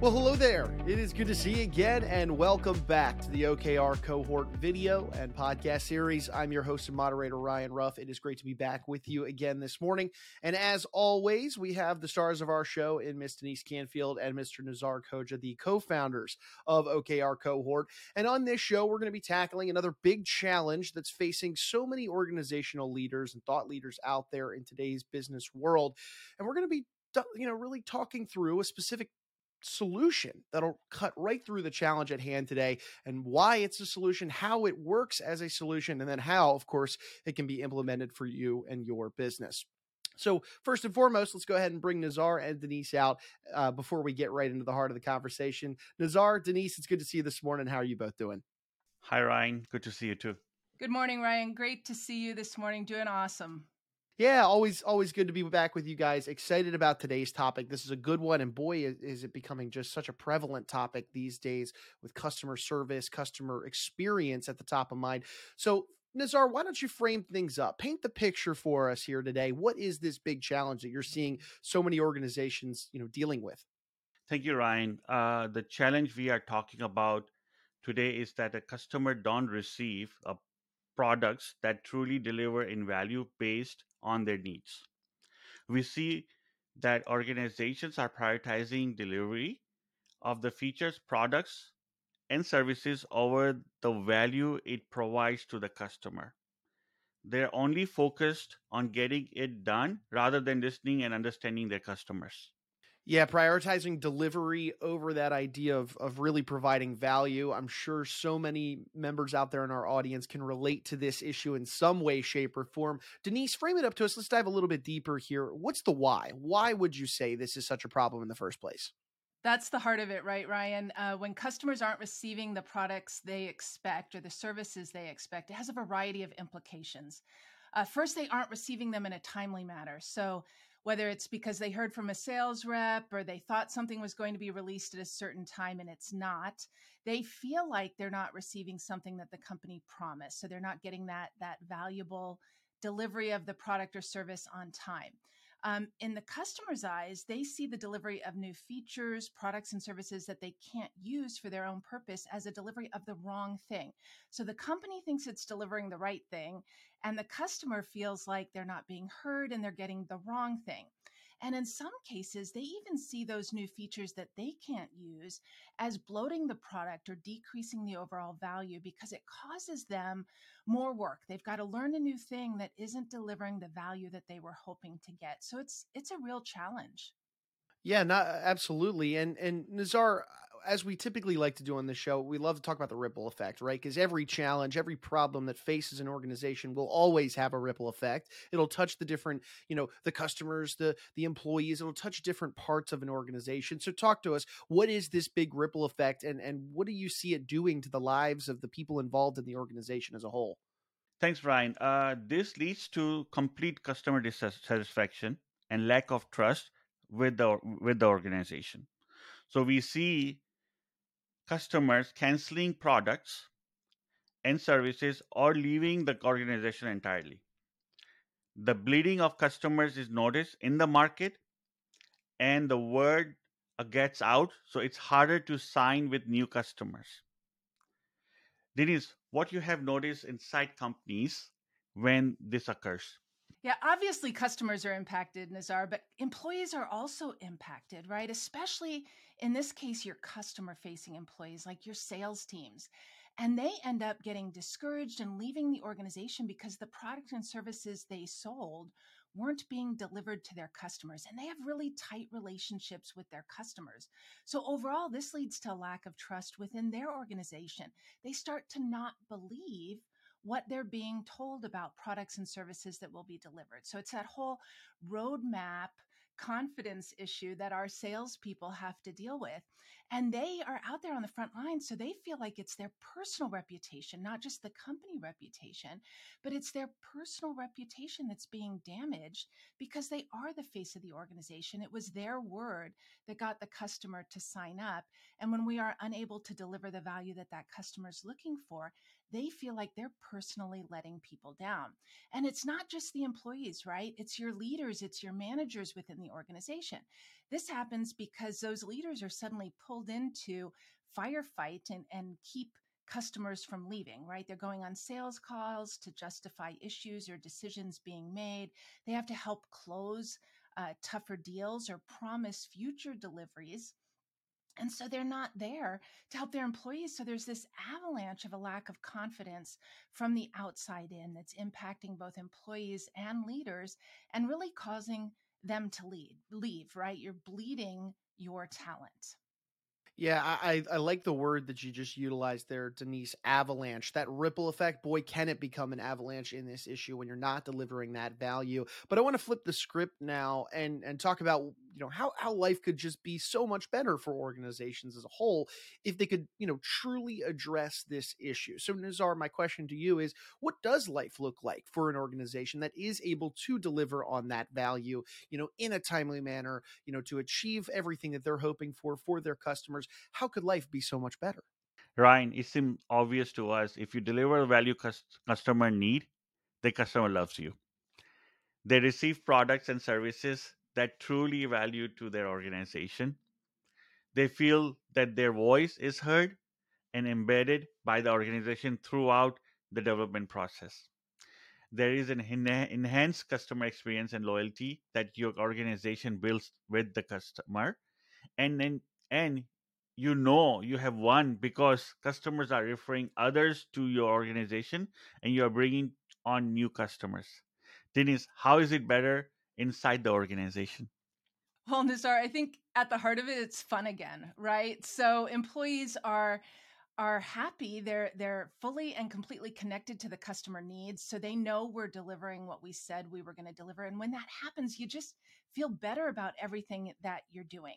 Well, hello there. It is good to see you again, and welcome back to the OKR cohort video and podcast series. I'm your host and moderator, Ryan Ruff. It is great to be back with you again this morning. And as always, we have the stars of our show in Miss Denise Canfield and Mr. Nazar Koja, the co founders of OKR cohort. And on this show, we're going to be tackling another big challenge that's facing so many organizational leaders and thought leaders out there in today's business world. And we're going to be you know really talking through a specific solution that'll cut right through the challenge at hand today and why it's a solution, how it works as a solution, and then how, of course, it can be implemented for you and your business. So, first and foremost, let's go ahead and bring Nazar and Denise out uh, before we get right into the heart of the conversation. Nazar, Denise, it's good to see you this morning. How are you both doing? Hi, Ryan. Good to see you too. Good morning, Ryan. Great to see you this morning. Doing awesome. Yeah, always always good to be back with you guys. Excited about today's topic. This is a good one and boy is, it becoming just such a prevalent topic these days with customer service, customer experience at the top of mind. So, Nazar, why don't you frame things up? Paint the picture for us here today. What is this big challenge that you're seeing so many organizations, you know, dealing with? Thank you, Ryan. Uh, the challenge we are talking about today is that a customer don't receive a products that truly deliver in value based on their needs. We see that organizations are prioritizing delivery of the features, products, and services over the value it provides to the customer. They're only focused on getting it done rather than listening and understanding their customers. Yeah, prioritizing delivery over that idea of of really providing value. I'm sure so many members out there in our audience can relate to this issue in some way, shape, or form. Denise, frame it up to us. Let's dive a little bit deeper here. What's the why? Why would you say this is such a problem in the first place? That's the heart of it, right, Ryan? Uh, when customers aren't receiving the products they expect or the services they expect, it has a variety of implications. Uh, first, they aren't receiving them in a timely manner. So, whether it's because they heard from a sales rep or they thought something was going to be released at a certain time and it's not they feel like they're not receiving something that the company promised. So they're not getting that that valuable delivery of the product or service on time um, in the customer's eyes, they see the delivery of new features, products, and services that they can't use for their own purpose as a delivery of the wrong thing. So the company thinks it's delivering the right thing, and the customer feels like they're not being heard and they're getting the wrong thing. And in some cases, they even see those new features that they can't use as bloating the product or decreasing the overall value because it causes them more work. They've got to learn a new thing that isn't delivering the value that they were hoping to get. So it's it's a real challenge. Yeah, not absolutely. And and Nazar, as we typically like to do on this show, we love to talk about the ripple effect, right? Because every challenge, every problem that faces an organization will always have a ripple effect. It'll touch the different, you know, the customers, the the employees. It'll touch different parts of an organization. So, talk to us. What is this big ripple effect, and and what do you see it doing to the lives of the people involved in the organization as a whole? Thanks, Brian. Uh, this leads to complete customer dissatisfaction and lack of trust with the with the organization. So we see customers canceling products and services or leaving the organization entirely. The bleeding of customers is noticed in the market and the word uh, gets out, so it's harder to sign with new customers. Denise, what you have noticed inside companies when this occurs? Yeah, obviously customers are impacted, Nazar, but employees are also impacted, right? Especially in this case, your customer facing employees, like your sales teams. And they end up getting discouraged and leaving the organization because the product and services they sold weren't being delivered to their customers. And they have really tight relationships with their customers. So overall, this leads to a lack of trust within their organization. They start to not believe what they're being told about products and services that will be delivered. So it's that whole roadmap confidence issue that our salespeople have to deal with. And they are out there on the front line. So they feel like it's their personal reputation, not just the company reputation, but it's their personal reputation that's being damaged because they are the face of the organization. It was their word that got the customer to sign up. And when we are unable to deliver the value that that customer is looking for, they feel like they're personally letting people down. And it's not just the employees, right? It's your leaders, it's your managers within the organization. This happens because those leaders are suddenly pulled into firefight and, and keep customers from leaving, right? They're going on sales calls to justify issues or decisions being made. They have to help close uh, tougher deals or promise future deliveries. And so they're not there to help their employees. So there's this avalanche of a lack of confidence from the outside in that's impacting both employees and leaders and really causing them to lead, leave, right? You're bleeding your talent. Yeah, I, I like the word that you just utilized there, Denise. Avalanche, that ripple effect. Boy, can it become an avalanche in this issue when you're not delivering that value. But I want to flip the script now and and talk about you know how how life could just be so much better for organizations as a whole if they could you know truly address this issue. So nazar my question to you is, what does life look like for an organization that is able to deliver on that value, you know, in a timely manner, you know, to achieve everything that they're hoping for for their customers? how could life be so much better? Ryan, it seems obvious to us if you deliver value customer need, the customer loves you. They receive products and services that truly value to their organization. They feel that their voice is heard and embedded by the organization throughout the development process. There is an enhanced customer experience and loyalty that your organization builds with the customer, and then and you know you have won because customers are referring others to your organization and you are bringing on new customers. Denise, how is it better inside the organization? Well, Nizar, I think at the heart of it, it's fun again, right? So employees are are happy they're they're fully and completely connected to the customer needs so they know we're delivering what we said we were going to deliver and when that happens you just feel better about everything that you're doing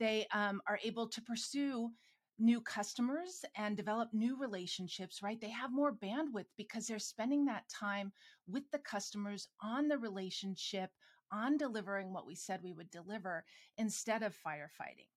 they um, are able to pursue new customers and develop new relationships right they have more bandwidth because they're spending that time with the customers on the relationship on delivering what we said we would deliver instead of firefighting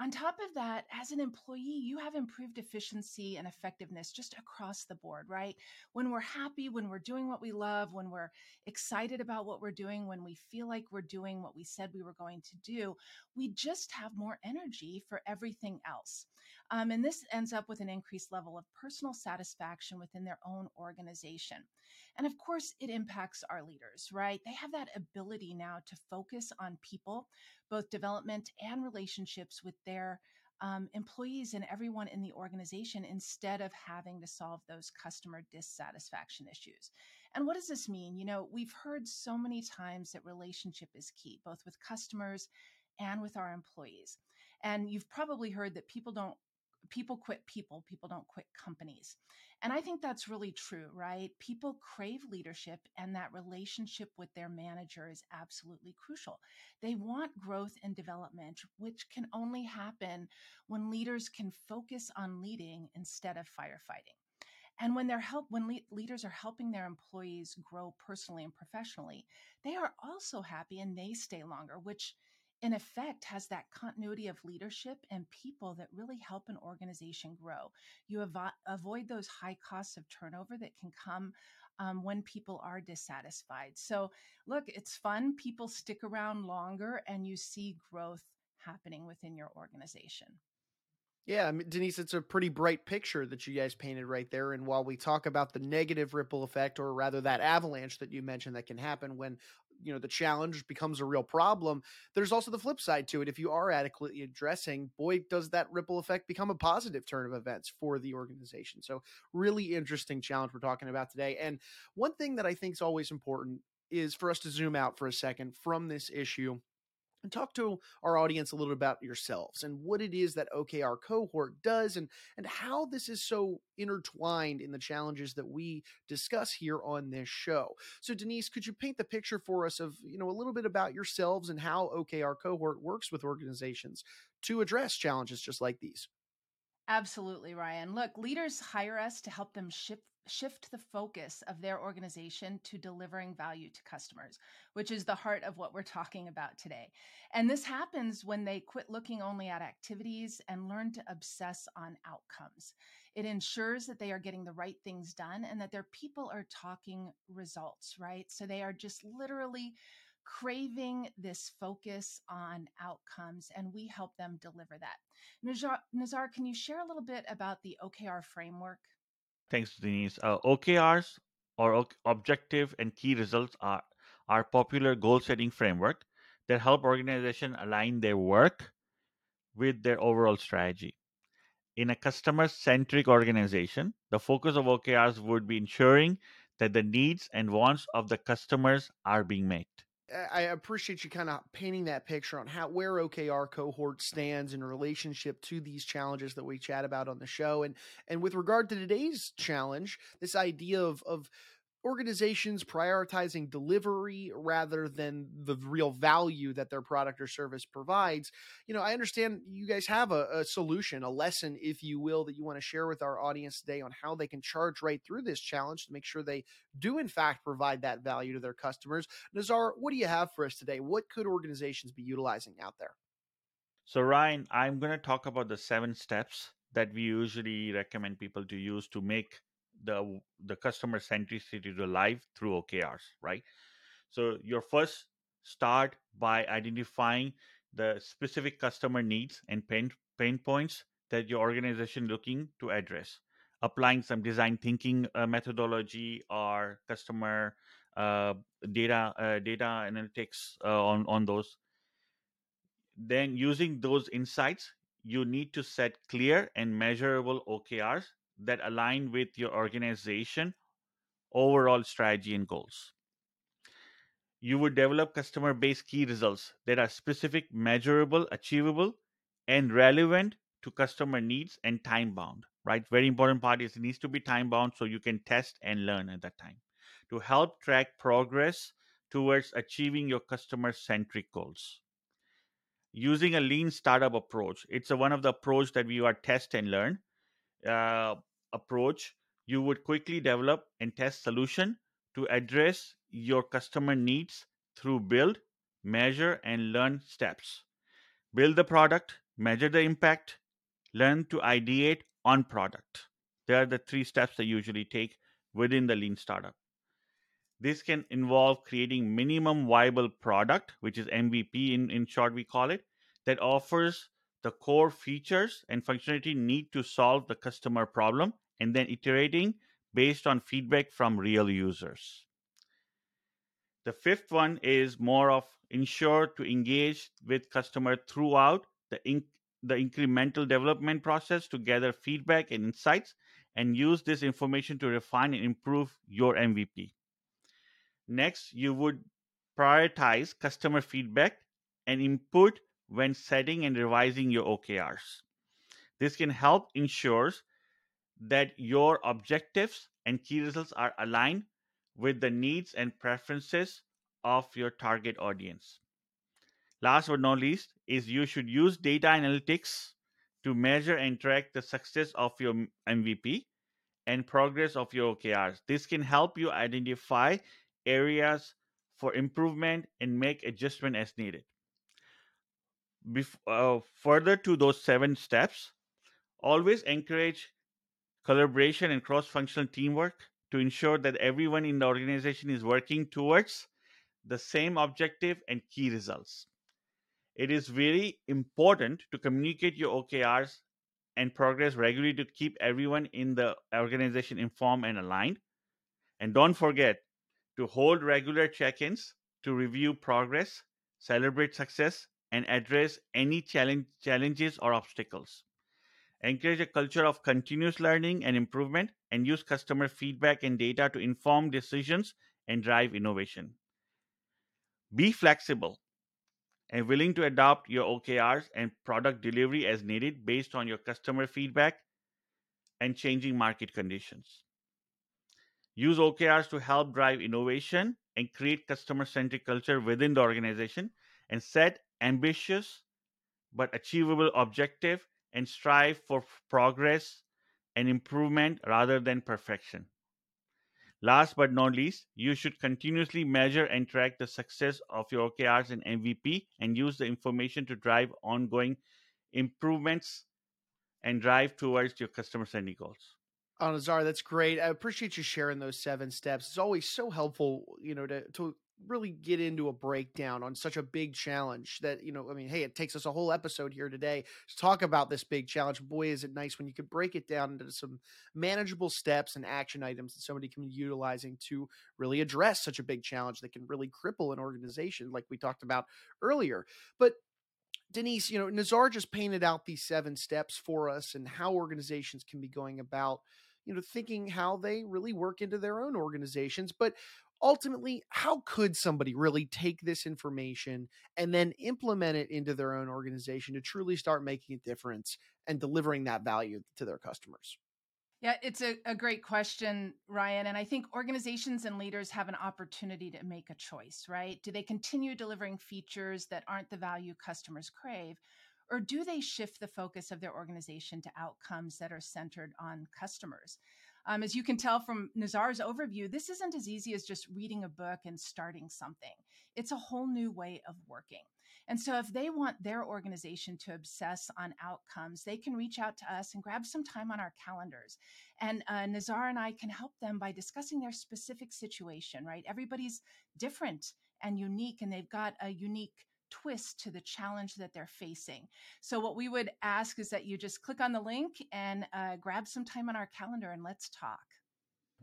on top of that, as an employee, you have improved efficiency and effectiveness just across the board, right? When we're happy, when we're doing what we love, when we're excited about what we're doing, when we feel like we're doing what we said we were going to do, we just have more energy for everything else. Um, and this ends up with an increased level of personal satisfaction within their own organization. And of course, it impacts our leaders, right? They have that ability now to focus on people, both development and relationships with their um, employees and everyone in the organization instead of having to solve those customer dissatisfaction issues. And what does this mean? You know, we've heard so many times that relationship is key, both with customers and with our employees. And you've probably heard that people don't people quit people, people don't quit companies. And I think that's really true, right? People crave leadership, and that relationship with their manager is absolutely crucial. They want growth and development, which can only happen when leaders can focus on leading instead of firefighting. And when they're help when le- leaders are helping their employees grow personally and professionally, they are also happy and they stay longer, which in effect has that continuity of leadership and people that really help an organization grow. You avo- avoid those high costs of turnover that can come um, when people are dissatisfied. So, look, it's fun. People stick around longer and you see growth happening within your organization. Yeah, Denise, it's a pretty bright picture that you guys painted right there. And while we talk about the negative ripple effect, or rather that avalanche that you mentioned that can happen when you know the challenge becomes a real problem there's also the flip side to it if you are adequately addressing boy does that ripple effect become a positive turn of events for the organization. So really interesting challenge we're talking about today and one thing that i think is always important is for us to zoom out for a second from this issue talk to our audience a little about yourselves and what it is that OKR cohort does and and how this is so intertwined in the challenges that we discuss here on this show. So Denise, could you paint the picture for us of, you know, a little bit about yourselves and how OKR cohort works with organizations to address challenges just like these? Absolutely, Ryan. Look, leaders hire us to help them shift shift the focus of their organization to delivering value to customers, which is the heart of what we're talking about today. And this happens when they quit looking only at activities and learn to obsess on outcomes. It ensures that they are getting the right things done and that their people are talking results, right? So they are just literally craving this focus on outcomes, and we help them deliver that. Nazar, Nazar, can you share a little bit about the OKR framework? Thanks, Denise. Uh, OKRs or objective and key results are our popular goal setting framework that help organizations align their work with their overall strategy. In a customer centric organization, the focus of OKRs would be ensuring that the needs and wants of the customers are being met. I appreciate you kind of painting that picture on how where OKR cohort stands in relationship to these challenges that we chat about on the show. And and with regard to today's challenge, this idea of of organizations prioritizing delivery rather than the real value that their product or service provides. You know, I understand you guys have a, a, solution, a lesson, if you will, that you want to share with our audience today on how they can charge right through this challenge to make sure they do, in fact, provide that value to their customers. Nazar, what do you have for us today? What could organizations be utilizing out there? So, Ryan, I'm going to talk about the seven steps that we usually recommend people to use to make the the customer centricity to live through OKRs, right? So your first start by identifying the specific customer needs and pain pain points that your organization looking to address applying some design thinking uh, methodology or customer uh, data uh, data analytics uh, on on those then using those insights you need to set clear and measurable OKRs that align with your organization overall strategy and goals. You would develop customer based key results that are specific, measurable, achievable, and relevant to customer needs and time bound. Right? Very important part is it needs to be time bound so you can test and learn at that time to help track progress towards achieving your customer centric goals. Using a lean startup approach, it's a, one of the approach that we are test and learn uh, approach, you would quickly develop and test solution to address your customer needs through build, measure, and learn steps. Build the product, measure the impact, learn to ideate on product. There are the three steps I usually take within the lean startup. This can involve creating minimum viable product, which is MVP in, in short, we call it, that offers the core features and functionality need to solve the customer problem and then iterating based on feedback from real users. The fifth one is more of ensure to engage with customer throughout the, the incremental development process to gather feedback and insights and use this information to refine and improve your MVP. Next, you would prioritize customer feedback and input when setting and revising your OKRs. This can help ensures that your objectives and key results are aligned with the needs and preferences of your target audience. Last but not least is you should use data analytics to measure and track the success of your MVP and progress of your OKRs. This can help you identify areas for improvement and make adjustment as needed. Bef- uh, further to those seven steps, always encourage collaboration and cross functional teamwork to ensure that everyone in the organization is working towards the same objective and key results. It is very important to communicate your OKRs and progress regularly to keep everyone in the organization informed and aligned. And don't forget to hold regular check ins to review progress, celebrate success, and address any challenge, challenges or obstacles. Encourage a culture of continuous learning and improvement, and use customer feedback and data to inform decisions and drive innovation. Be flexible and willing to adopt your OKRs and product delivery as needed based on your customer feedback and changing market conditions. Use OKRs to help drive innovation and create customer centric culture within the organization and set ambitious but achievable objective and strive for progress and improvement rather than perfection. Last but not least, you should continuously measure and track the success of your OKRs and MVP and use the information to drive ongoing improvements and drive towards your customer centric goals. Oh, Nazar, that's great. I appreciate you sharing those seven steps. It's always so helpful, you know, to to really get into a breakdown on such a big challenge that you know i mean hey it takes us a whole episode here today to talk about this big challenge. Boy is it nice when you can break it down into some manageable steps and action items that somebody can be utilizing to really address such a big challenge that can really cripple an organization like we talked about earlier. But denise you know nazar just painted out these seven steps for us and how organizations can be going about you know thinking how they really work into their own organizations. But ultimately, how could somebody really take this information and then implement it into their own organization to truly start making a difference and delivering that value to their customers? Yeah, it's a, a great question, Ryan. And I think organizations and leaders have an opportunity to make a choice, right? Do they continue delivering features that aren't the value customers crave? Or do they shift the focus of their organization to outcomes that are centered on customers? Um, as you can tell from Nazar's overview, this isn't as easy as just reading a book and starting something. It's a whole new way of working. And so, if they want their organization to obsess on outcomes, they can reach out to us and grab some time on our calendars. And uh, Nazar and I can help them by discussing their specific situation, right? Everybody's different and unique, and they've got a unique twist to the challenge that they're facing. So, what we would ask is that you just click on the link and uh, grab some time on our calendar and let's talk.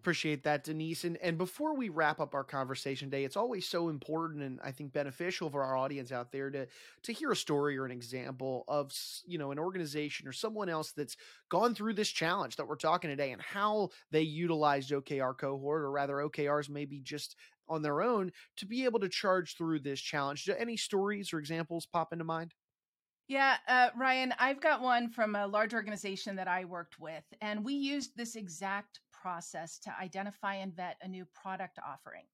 Appreciate that, Denise. And and before we wrap up our conversation today, it's always so important and I think beneficial for our audience out there to to hear a story or an example of you know an organization or someone else that's gone through this challenge that we're talking today and how they utilized OKR cohort or rather OKRs maybe just on their own to be able to charge through this challenge. Do any stories or examples pop into mind? Yeah, uh, Ryan, I've got one from a large organization that I worked with, and we used this exact process to identify and vet a new product offering.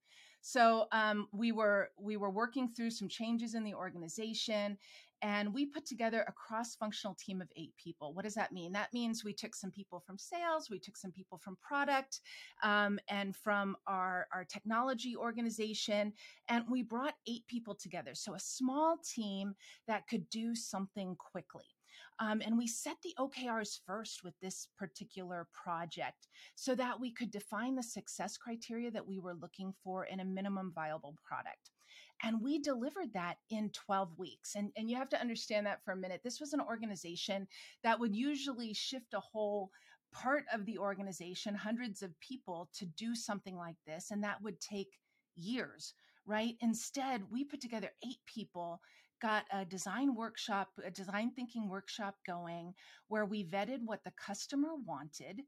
So um, we were we were working through some changes in the organization, and we put together a cross-functional team of eight people. What does that mean? That means we took some people from sales, we took some people from product, um, and from our our technology organization, and we brought eight people together. So a small team that could do something quickly. Um, and we set the OKRs first with this particular project so that we could define the success criteria that we were looking for in a minimum viable product. And we delivered that in 12 weeks. And, and you have to understand that for a minute. This was an organization that would usually shift a whole part of the organization, hundreds of people, to do something like this. And that would take years, right? Instead, we put together eight people got a design workshop, a design thinking workshop going where we vetted what the customer wanted.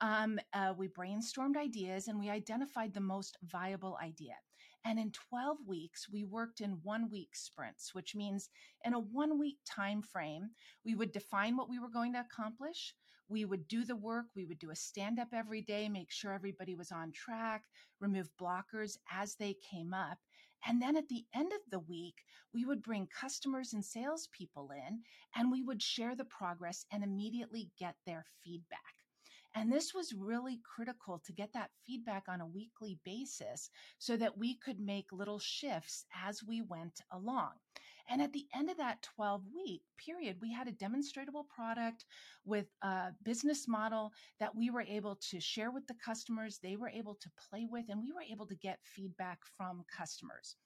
Um, uh, we brainstormed ideas and we identified the most viable idea. And in 12 weeks, we worked in one week sprints, which means in a one week time frame, we would define what we were going to accomplish. We would do the work. We would do a stand up every day, make sure everybody was on track, remove blockers as they came up. And then at the end of the week, we would bring customers and salespeople in and we would share the progress and immediately get their feedback. And this was really critical to get that feedback on a weekly basis so that we could make little shifts as we went along. And at the end of that 12 week period, we had a demonstrable product with a business model that we were able to share with the customers, they were able to play with, and we were able to get feedback from customers.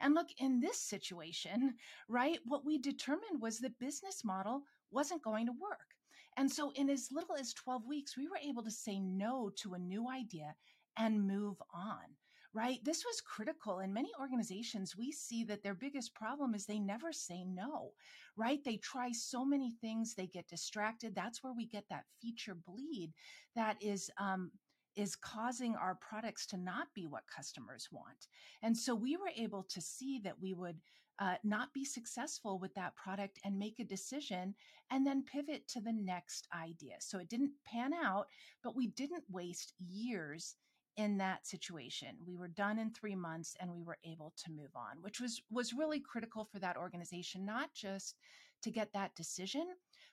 And look, in this situation, right, what we determined was the business model wasn't going to work. And so, in as little as 12 weeks, we were able to say no to a new idea and move on right? This was critical. In many organizations, we see that their biggest problem is they never say no, right? They try so many things, they get distracted. That's where we get that feature bleed that is, um, is causing our products to not be what customers want. And so we were able to see that we would uh, not be successful with that product and make a decision and then pivot to the next idea. So it didn't pan out, but we didn't waste years in that situation. We were done in 3 months and we were able to move on, which was was really critical for that organization not just to get that decision,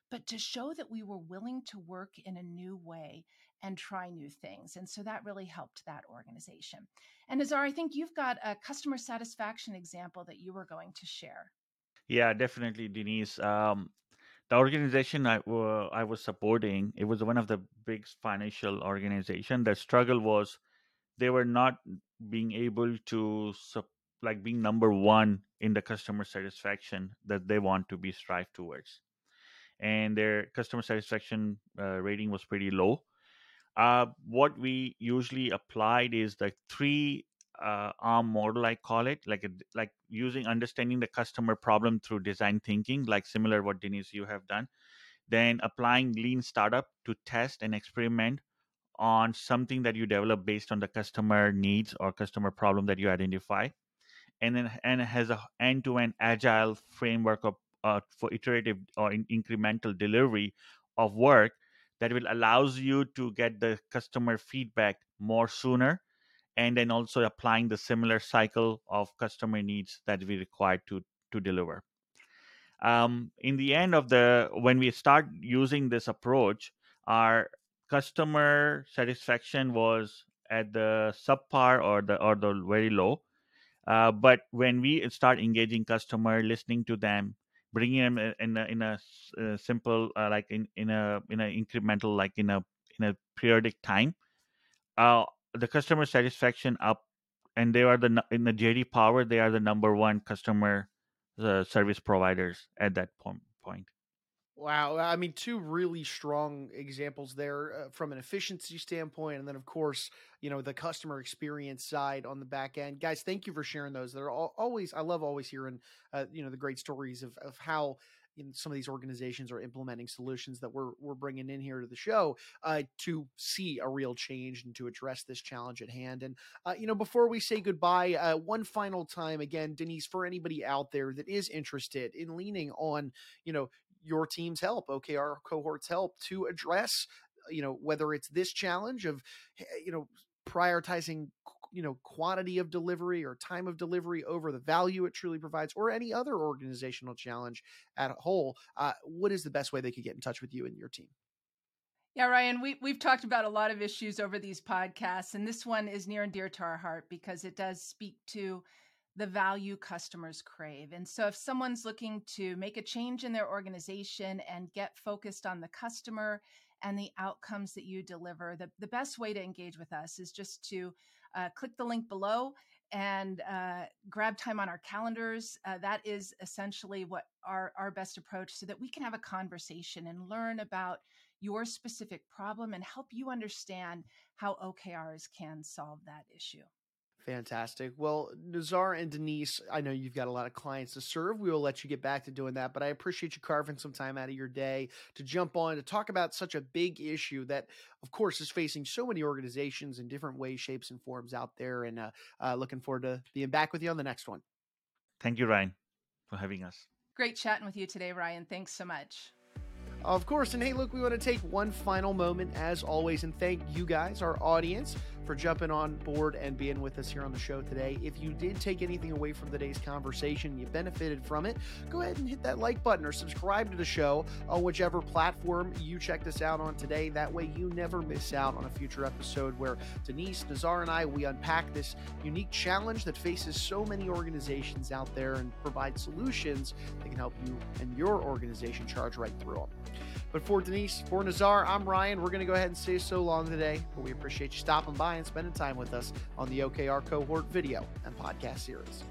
but to show that we were willing to work in a new way and try new things. And so that really helped that organization. And Nazar, I think you've got a customer satisfaction example that you were going to share. Yeah, definitely, Denise. Um, the organization I, uh, I was supporting, it was one of the big financial organization. The struggle was they were not being able to like being number one in the customer satisfaction that they want to be strive towards and their customer satisfaction uh, rating was pretty low uh, what we usually applied is the three uh, arm model i call it like a, like using understanding the customer problem through design thinking like similar what denise you have done. Then applying lean startup to test and experiment on something that you develop based on the customer needs or customer problem that you identify. And then and has a end-to-end agile framework of uh, for iterative or in incremental delivery of work that will allows you to get the customer feedback more sooner and then also applying the similar cycle of customer needs that we require to to deliver. Um, in the end of the when we start using this approach our customer satisfaction was at the subpar or the or the very low. Uh, but when we start engaging customer listening to them bringing them in a, in a, uh, simple uh, like in, in a in a incremental like in a in a periodic time uh, the customer satisfaction up and they are the in the J.D. Power they are the number one customer uh, service providers at that point point Wow, I mean, two really strong examples there uh, from an efficiency standpoint, and then of course, you know, the customer experience side on the back end. Guys, thank you for sharing those. They're all, always, I love always hearing, uh, you know, the great stories of of how know, some of these organizations are implementing solutions that we're we're bringing in here to the show uh, to see a real change and to address this challenge at hand. And uh, you know, before we say goodbye, uh, one final time again, Denise, for anybody out there that is interested in leaning on, you know, your team's help, OKR cohorts help to address, you know, whether it's this challenge of, you know, prioritizing you know quantity of delivery or time of delivery over the value it truly provides or any other organizational challenge at whole uh, what is the best way they could get in touch with you and your team? Yeah, Ryan, we, we've talked about a lot of issues over these podcasts, and this one is near and dear to our heart because it does speak to the value customers crave. And so, if someone's looking to make a change in their organization and get focused on the customer and the outcomes that you deliver, the, the best way to engage with us is just to uh, click the link below and uh, grab time on our calendars. Uh, that is essentially what our, our best approach so that we can have a conversation and learn about your specific problem and help you understand how OKRs can solve that issue. Fantastic. Well, Nazar and Denise, I know you've got a lot of clients to serve. We will let you get back to doing that, but I appreciate you carving some time out of your day to jump on to talk about such a big issue that, of course, is facing so many organizations in different ways, shapes, and forms out there. And uh, uh, looking forward to being back with you on the next one. Thank you, Ryan, for having us. Great chatting with you today, Ryan. Thanks so much. Of course. And hey, look, we want to take one final moment, as always, and thank you guys, our audience, for jumping on board and being with us here on the show today. If you did take anything away from today's conversation, you benefited from it, go ahead and hit that like button or subscribe to the show on whichever platform you checked us out on today. That way, you never miss out on a future episode where Denise, Nazar, and I we unpack this unique challenge that faces so many organizations out there and provide solutions that can help you and your organization charge right through them. But for Denise, for Nazar, I'm Ryan. We're going to go ahead and say so long today, but we appreciate you stopping by and spending time with us on the OKR cohort video and podcast series.